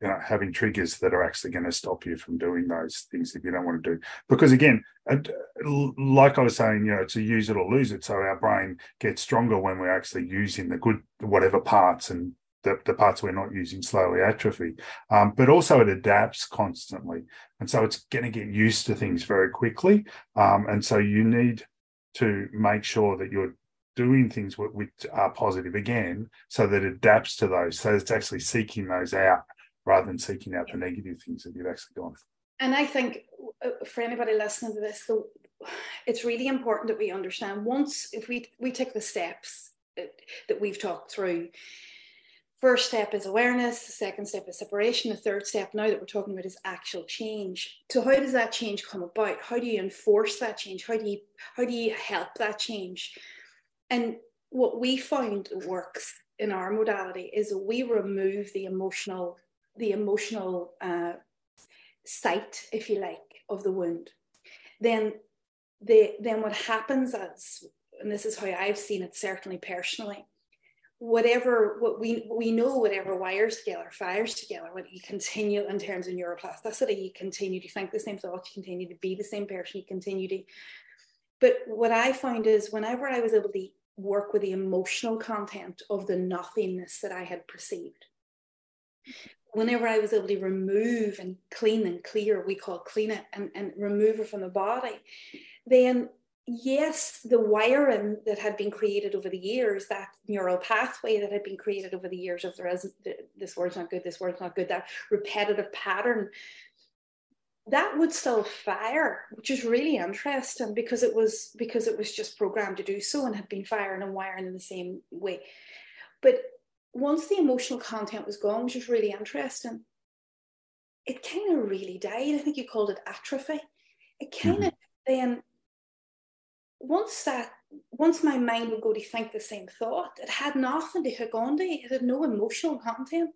you know having triggers that are actually going to stop you from doing those things if you don't want to do. Because again like i was saying you know to use it or lose it so our brain gets stronger when we're actually using the good whatever parts and the, the parts we're not using slowly atrophy. Um, but also it adapts constantly. And so it's going to get used to things very quickly. Um, and so you need to make sure that you're doing things which are positive again so that it adapts to those so it's actually seeking those out rather than seeking out the negative things that you've actually gone and i think uh, for anybody listening to this it's really important that we understand once if we we take the steps that we've talked through. First step is awareness the second step is separation the third step now that we're talking about is actual change. So how does that change come about? How do you enforce that change? How do you how do you help that change? And what we found works in our modality is we remove the emotional the emotional uh, site if you like of the wound. Then the then what happens is and this is how i've seen it certainly personally whatever what we we know whatever wires together fires together when you continue in terms of neuroplasticity you continue to think the same thoughts you continue to be the same person you continue to but what i found is whenever i was able to work with the emotional content of the nothingness that i had perceived whenever i was able to remove and clean and clear we call clean it and, and remove it from the body then yes, the wiring that had been created over the years, that neural pathway that had been created over the years of there is this word's not good, this word's not good, that repetitive pattern, that would still fire, which is really interesting because it was because it was just programmed to do so and had been firing and wiring in the same way. But once the emotional content was gone, which was really interesting, it kind of really died. I think you called it atrophy. It kind of mm-hmm. then once that once my mind would go to think the same thought, it had nothing to hook on to. It had no emotional content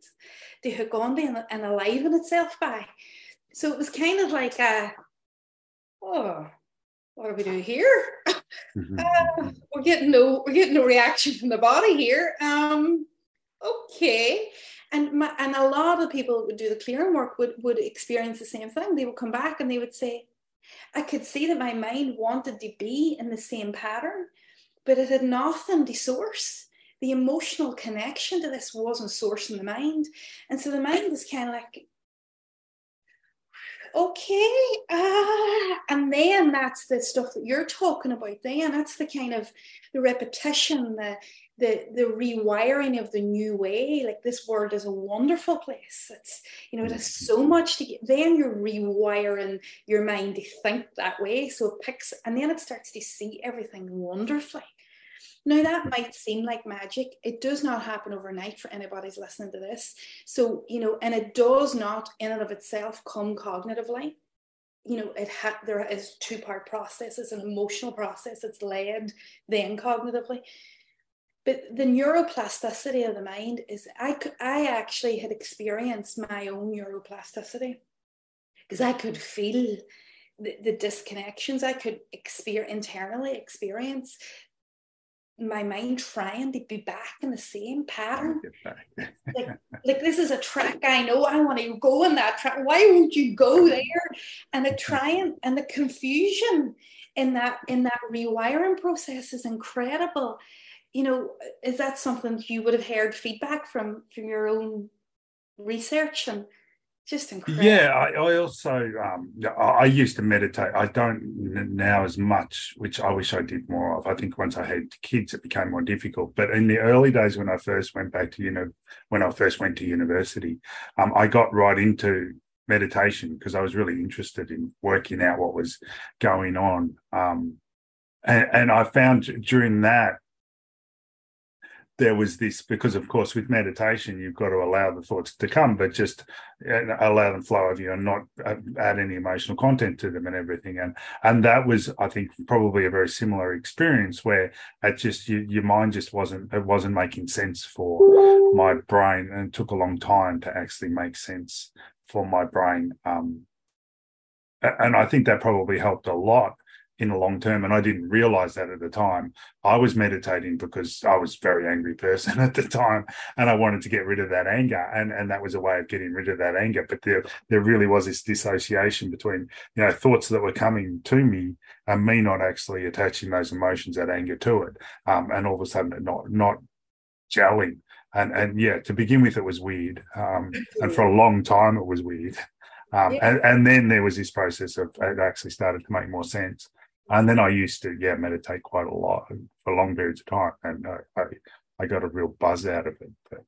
to hook onto and, and aliven itself by. So it was kind of like a, oh, what do we do here? Mm-hmm. uh, we're getting no, we're getting no reaction from the body here. Um, okay. And my, and a lot of people would do the clearing work would would experience the same thing. They would come back and they would say, I could see that my mind wanted to be in the same pattern, but it had nothing to source. The emotional connection to this wasn't sourcing the mind. And so the mind was kind of like, okay. Uh, and then that's the stuff that you're talking about. Then that's the kind of the repetition, the the the rewiring of the new way like this world is a wonderful place. It's you know it has so much to get then you're rewiring your mind to think that way. So it picks and then it starts to see everything wonderfully. Now that might seem like magic. It does not happen overnight for anybody's listening to this. So you know and it does not in and of itself come cognitively. You know it had there is two part process. It's an emotional process. It's led then cognitively but the neuroplasticity of the mind is I, I actually had experienced my own neuroplasticity because I could feel the, the disconnections I could experience internally experience my mind trying to be back in the same pattern. like, like this is a track I know I want to go in that track. Why won't you go there? And the trying and the confusion in that in that rewiring process is incredible you know, is that something you would have heard feedback from from your own research and just incredible? Yeah, I, I also um, I used to meditate. I don't now as much, which I wish I did more of. I think once I had kids, it became more difficult. But in the early days when I first went back to you know when I first went to university, um, I got right into meditation because I was really interested in working out what was going on. Um, and, and I found during that there was this because of course with meditation you've got to allow the thoughts to come but just uh, allow them flow over you and not uh, add any emotional content to them and everything. And and that was i think probably a very similar experience where it just you, your mind just wasn't it wasn't making sense for my brain and it took a long time to actually make sense for my brain. Um and i think that probably helped a lot in the long term. And I didn't realize that at the time. I was meditating because I was a very angry person at the time and I wanted to get rid of that anger. And, and that was a way of getting rid of that anger. But there, there really was this dissociation between, you know, thoughts that were coming to me and me not actually attaching those emotions, that anger to it. Um, and all of a sudden not, not gelling. And, and yeah, to begin with, it was weird. Um, and for a long time, it was weird. Um, yeah. and, and then there was this process of it actually started to make more sense. And then I used to, yeah, meditate quite a lot for long periods of time, and I, I, I got a real buzz out of it. But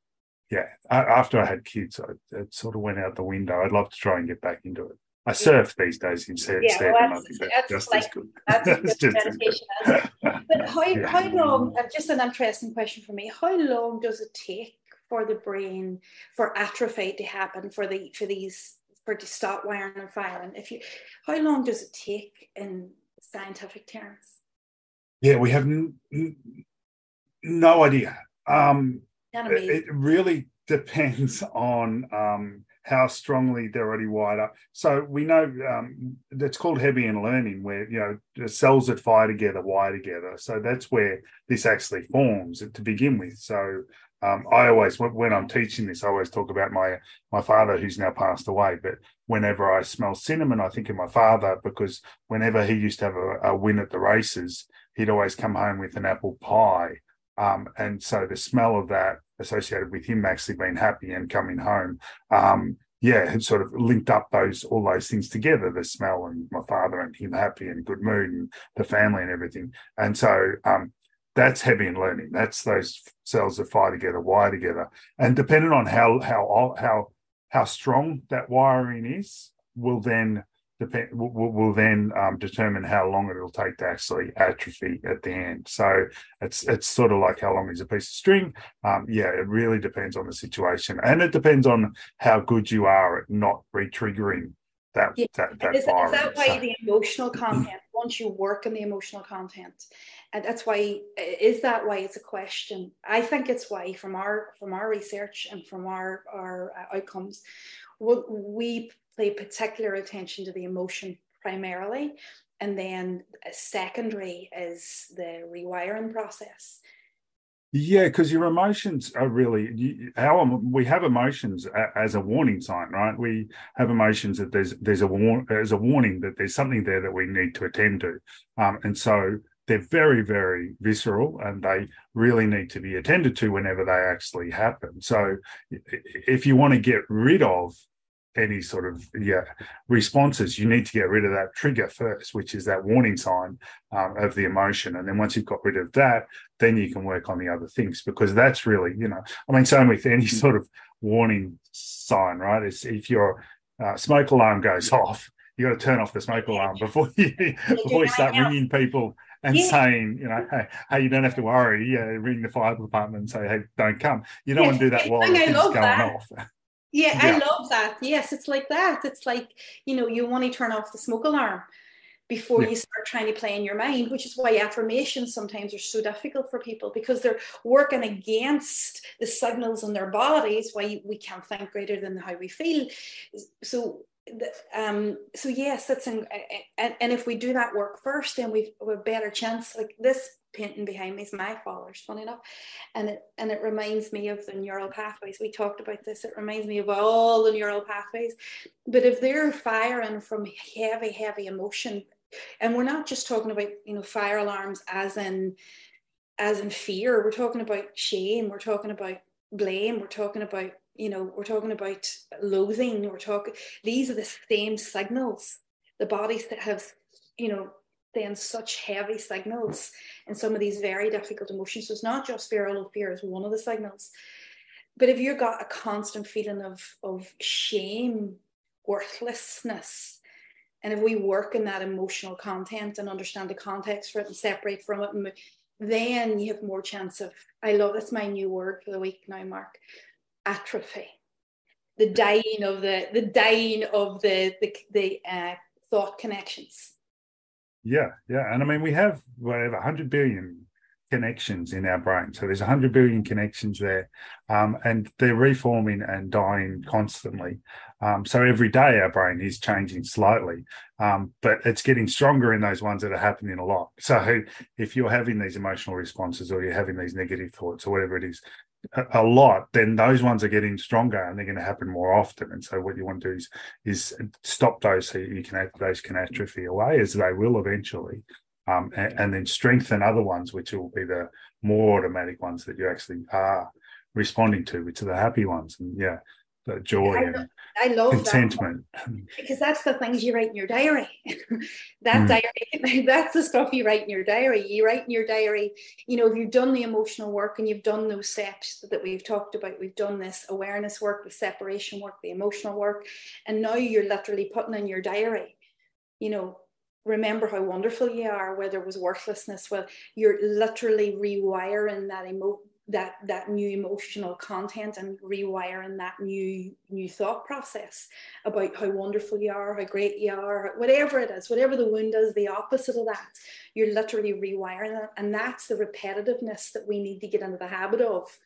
yeah, after I had kids, I, it sort of went out the window. I'd love to try and get back into it. I surf these days instead. Yeah, well, that's, that's just like, as good. That's a good meditation. but how, yeah. how long, uh, just an interesting question for me, how long does it take for the brain, for atrophy to happen, for the for these, for to stop wiring and firing? If you, how long does it take in scientific terms? Yeah, we have n- n- no idea. Um, it, it, really depends on um, how strongly they're already wired up. So we know um, that's called Hebbian learning, where you know the cells that fire together wire together. So that's where this actually forms to begin with. So um, I always, when I'm teaching this, I always talk about my my father who's now passed away. But whenever I smell cinnamon, I think of my father because whenever he used to have a, a win at the races, he'd always come home with an apple pie. Um, and so the smell of that associated with him actually being happy and coming home, um, yeah, had sort of linked up those all those things together, the smell and my father and him happy and good mood and the family and everything. And so um, that's Hebbian learning. That's those cells that fire together, wire together, and depending on how how how how strong that wiring is, will then depend will, will then um, determine how long it'll take to actually atrophy at the end. So it's it's sort of like how long is a piece of string. Um, yeah, it really depends on the situation, and it depends on how good you are at not re-triggering that yeah. that, that is, is, that why so, the emotional content once you work on the emotional content. And that's why is that why it's a question? I think it's why from our from our research and from our our uh, outcomes we pay particular attention to the emotion primarily. And then secondary is the rewiring process yeah, because your emotions are really our we have emotions as a warning sign, right? We have emotions that there's there's a war, as a warning that there's something there that we need to attend to, um, and so they're very very visceral and they really need to be attended to whenever they actually happen. So if you want to get rid of any sort of yeah responses you need to get rid of that trigger first which is that warning sign um, of the emotion and then once you've got rid of that then you can work on the other things because that's really you know i mean same with any sort of warning sign right it's if your uh, smoke alarm goes off you got to turn off the smoke alarm before you before you start ringing people and yeah. saying, you know, hey, hey, you don't have to worry. Yeah, ring the fire department and say, hey, don't come. You don't want to do that while it's going that. off. Yeah, yeah, I love that. Yes, it's like that. It's like, you know, you want to turn off the smoke alarm before yeah. you start trying to play in your mind, which is why affirmations sometimes are so difficult for people because they're working against the signals in their bodies why we can't think greater than how we feel. So um so yes that's in, and, and if we do that work first then we've, a better chance like this painting behind me is my father's, funny enough. And it and it reminds me of the neural pathways. We talked about this. It reminds me of all the neural pathways. But if they're firing from heavy, heavy emotion, and we're not just talking about, you know, fire alarms as in as in fear, we're talking about shame, we're talking about blame, we're talking about, you know, we're talking about loathing, we're talking these are the same signals. The bodies that have, you know, then such heavy signals in some of these very difficult emotions. So it's not just fear, although fear is one of the signals. But if you've got a constant feeling of, of shame, worthlessness, and if we work in that emotional content and understand the context for it and separate from it, then you have more chance of, I love that's my new word for the week now, Mark, atrophy. The dying of the the dying of the the, the uh, thought connections yeah, yeah, and I mean we have whatever hundred billion connections in our brain. So there's 100 billion connections there, um, and they're reforming and dying constantly. Um, so every day our brain is changing slightly, um, but it's getting stronger in those ones that are happening a lot. So if you're having these emotional responses or you're having these negative thoughts or whatever it is, a, lot, then those ones are getting stronger and they're going to happen more often. And so what you want to do is is stop those so you can have those can atrophy away as they will eventually um, and, and, then strengthen other ones, which will be the more automatic ones that you actually are responding to, which are the happy ones. And yeah, the joy I, and I love contentment. That because that's the things you write in your diary. that mm. diary, that's the stuff you write in your diary. You write in your diary, you know, if you've done the emotional work and you've done those steps that we've talked about, we've done this awareness work, the separation work, the emotional work, and now you're literally putting in your diary, you know, remember how wonderful you are where there was worthlessness well you're literally rewiring that emo that that new emotional content and rewiring that new new thought process about how wonderful you are how great you are whatever it is whatever the wound is the opposite of that you're literally rewiring that and that's the repetitiveness that we need to get into the habit of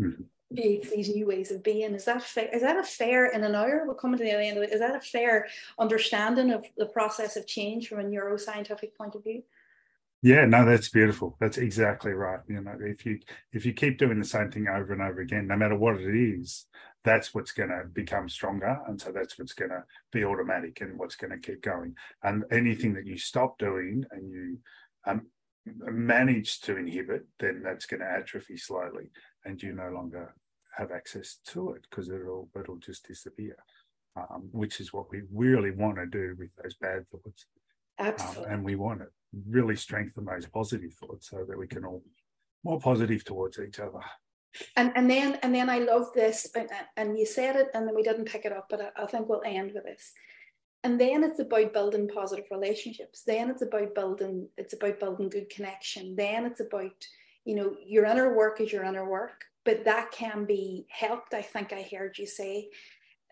mm-hmm these new ways of being. Is that fair? Is that a fair in an hour? We're coming to the end of it. Is that a fair understanding of the process of change from a neuroscientific point of view? Yeah, no, that's beautiful. That's exactly right. You know, if you if you keep doing the same thing over and over again, no matter what it is, that's what's going to become stronger, and so that's what's going to be automatic and what's going to keep going. And anything that you stop doing and you um, manage to inhibit, then that's going to atrophy slowly and you no longer have access to it because it'll it'll just disappear. Um, which is what we really want to do with those bad thoughts. Absolutely. Um, and we want to really strengthen those positive thoughts so that we can all more positive towards each other. And and then and then I love this, and, and you said it, and then we didn't pick it up, but I, I think we'll end with this. And then it's about building positive relationships. Then it's about building it's about building good connection. Then it's about you know, your inner work is your inner work, but that can be helped. I think I heard you say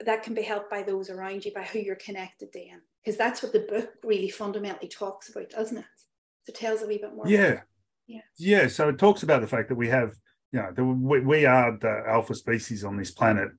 that can be helped by those around you, by who you're connected to, because that's what the book really fundamentally talks about, doesn't it? So tell us a wee bit more. Yeah. Yeah. Yeah. So it talks about the fact that we have, you know, the, we, we are the alpha species on this planet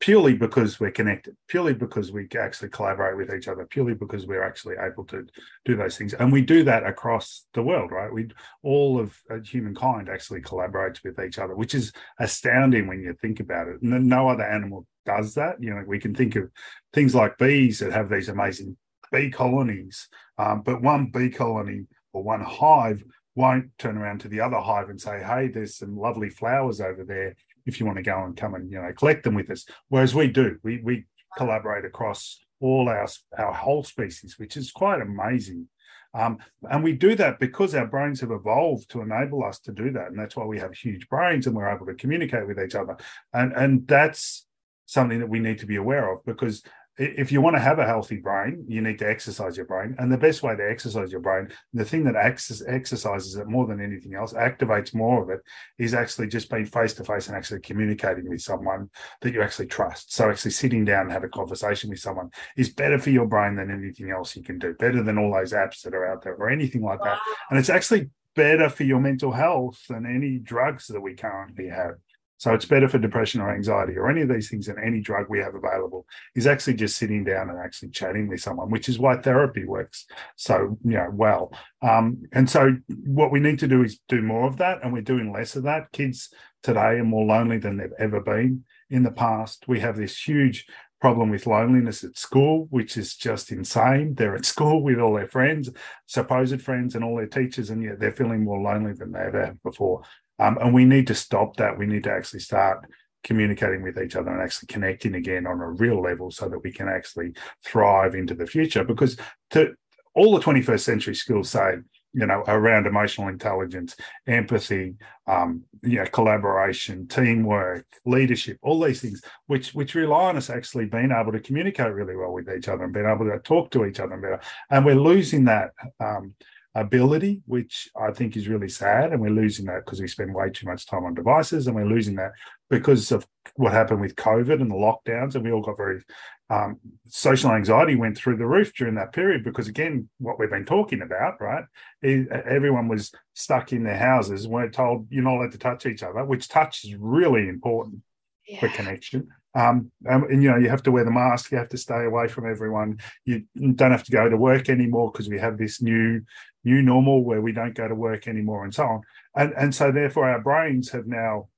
purely because we're connected, purely because we actually collaborate with each other, purely because we're actually able to do those things. And we do that across the world, right? We all of uh, humankind actually collaborates with each other, which is astounding when you think about it. And no other animal does that. You know, we can think of things like bees that have these amazing bee colonies, um, but one bee colony or one hive won't turn around to the other hive and say, "Hey, there's some lovely flowers over there if you want to go and come and you know collect them with us. Whereas we do, we we collaborate across all our our whole species, which is quite amazing. Um, and we do that because our brains have evolved to enable us to do that, and that's why we have huge brains and we're able to communicate with each other. And and that's something that we need to be aware of because if you want to have a healthy brain, you need to exercise your brain. And the best way to exercise your brain, the thing that access, exercises it more than anything else, activates more of it, is actually just being face to face and actually communicating with someone that you actually trust. So actually sitting down and have a conversation with someone is better for your brain than anything else you can do, better than all those apps that are out there or anything like wow. that. And it's actually better for your mental health than any drugs that we currently have. So it's better for depression or anxiety or any of these things than any drug we have available is actually just sitting down and actually chatting with someone, which is why therapy works so you know well. Um, and so what we need to do is do more of that, and we're doing less of that. Kids today are more lonely than they've ever been in the past. We have this huge problem with loneliness at school, which is just insane. They're at school with all their friends, supposed friends, and all their teachers, and yet they're feeling more lonely than they ever have before. Um, and we need to stop that. We need to actually start communicating with each other and actually connecting again on a real level so that we can actually thrive into the future. Because to all the 21st century skills say, you know, around emotional intelligence, empathy, um, you know, collaboration, teamwork, leadership, all these things, which which rely on us actually being able to communicate really well with each other and being able to talk to each other better. And we're losing that um, ability, which I think is really sad. And we're losing that because we spend way too much time on devices and we're losing that because of what happened with COVID and the lockdowns. And we all got very um, social anxiety went through the roof during that period because, again, what we've been talking about, right? Everyone was stuck in their houses, weren't told you're not allowed to touch each other, which touch is really important yeah. for connection. Um, and, and, you know, you have to wear the mask, you have to stay away from everyone. You don't have to go to work anymore because we have this new new normal where we don't go to work anymore and so on. And and so therefore our brains have now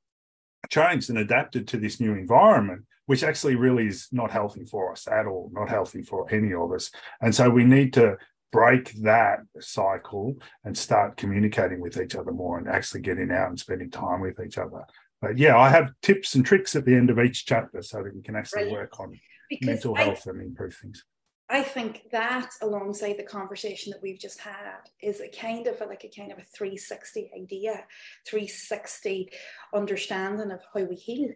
changed and adapted to this new environment, which actually really is not healthy for us at all, not healthy for any of us. And so we need to break that cycle and start communicating with each other more and actually getting out and spending time with each other. But yeah, I have tips and tricks at the end of each chapter so that we can actually Brilliant. work on because mental I, health and improve things. I think that alongside the conversation that we've just had is a kind of a, like a kind of a 360 idea, 360 understanding of how we heal.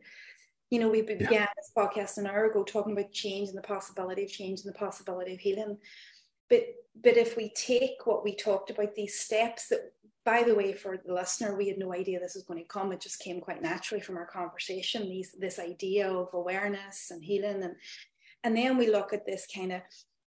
You know, we began yeah. this podcast an hour ago talking about change and the possibility of change and the possibility of healing. But but if we take what we talked about, these steps that by the way, for the listener, we had no idea this was going to come. It just came quite naturally from our conversation. These this idea of awareness and healing, and and then we look at this kind of.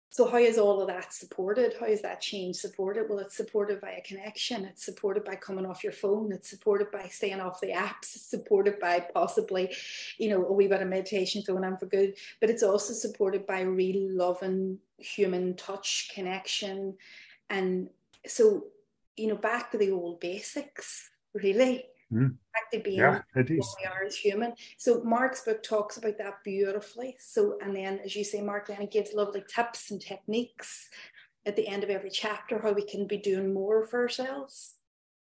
So how is all of that supported? How is that change supported? Well, it's supported by a connection. It's supported by coming off your phone. It's supported by staying off the apps. It's supported by possibly, you know, a wee bit of meditation going on for good. But it's also supported by real loving human touch connection. And so you know, back to the old basics, really. Mm. Back to being yeah, it is. we are as human. So Mark's book talks about that beautifully. So and then as you say, Mark then it gives lovely tips and techniques at the end of every chapter how we can be doing more for ourselves.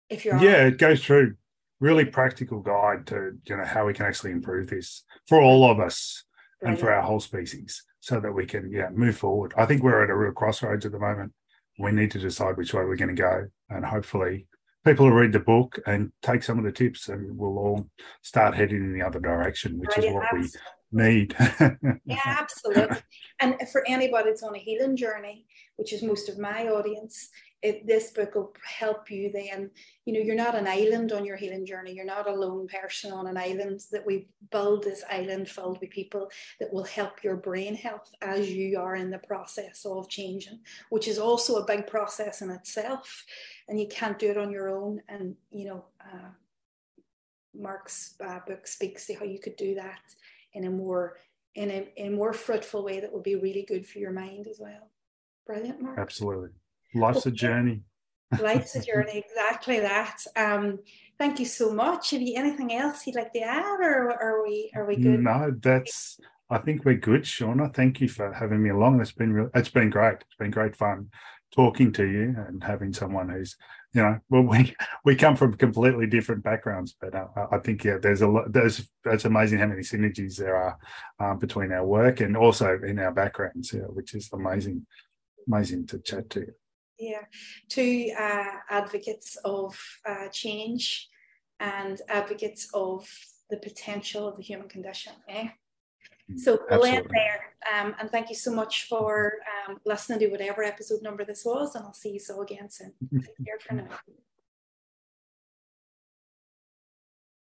If you're Yeah, it goes through really practical guide to you know how we can actually improve this for all of us Brilliant. and for our whole species so that we can yeah move forward. I think we're at a real crossroads at the moment we need to decide which way we're going to go. And hopefully, people will read the book and take some of the tips, and we'll all start heading in the other direction, which is what we need. yeah, absolutely. And for anybody that's on a healing journey, which is most of my audience, it, this book will help you then. You know you're not an island on your healing journey. You're not a lone person on an island that we build this island filled with people that will help your brain health as you are in the process of changing which is also a big process in itself. And you can't do it on your own. And you know uh, mark's uh, book speaks to how you could do that in a more in a, in a more fruitful way that would be really good for your mind as well brilliant mark absolutely Life's a journey. Life's a journey, exactly that. Um, thank you so much. Have you anything else you'd like to add, or are we are we good? No, that's. I think we're good, Shauna. Thank you for having me along. It's been real, it's been great. It's been great fun talking to you and having someone who's you know well we we come from completely different backgrounds but uh, i think yeah there's a lot there's it's amazing how many synergies there are um, between our work and also in our backgrounds yeah, which is amazing amazing to chat to yeah, two uh, advocates of uh, change and advocates of the potential of the human condition. Eh? Mm, so we'll end there. Um, and thank you so much for um, listening to whatever episode number this was. And I'll see you so again soon. Take care for now.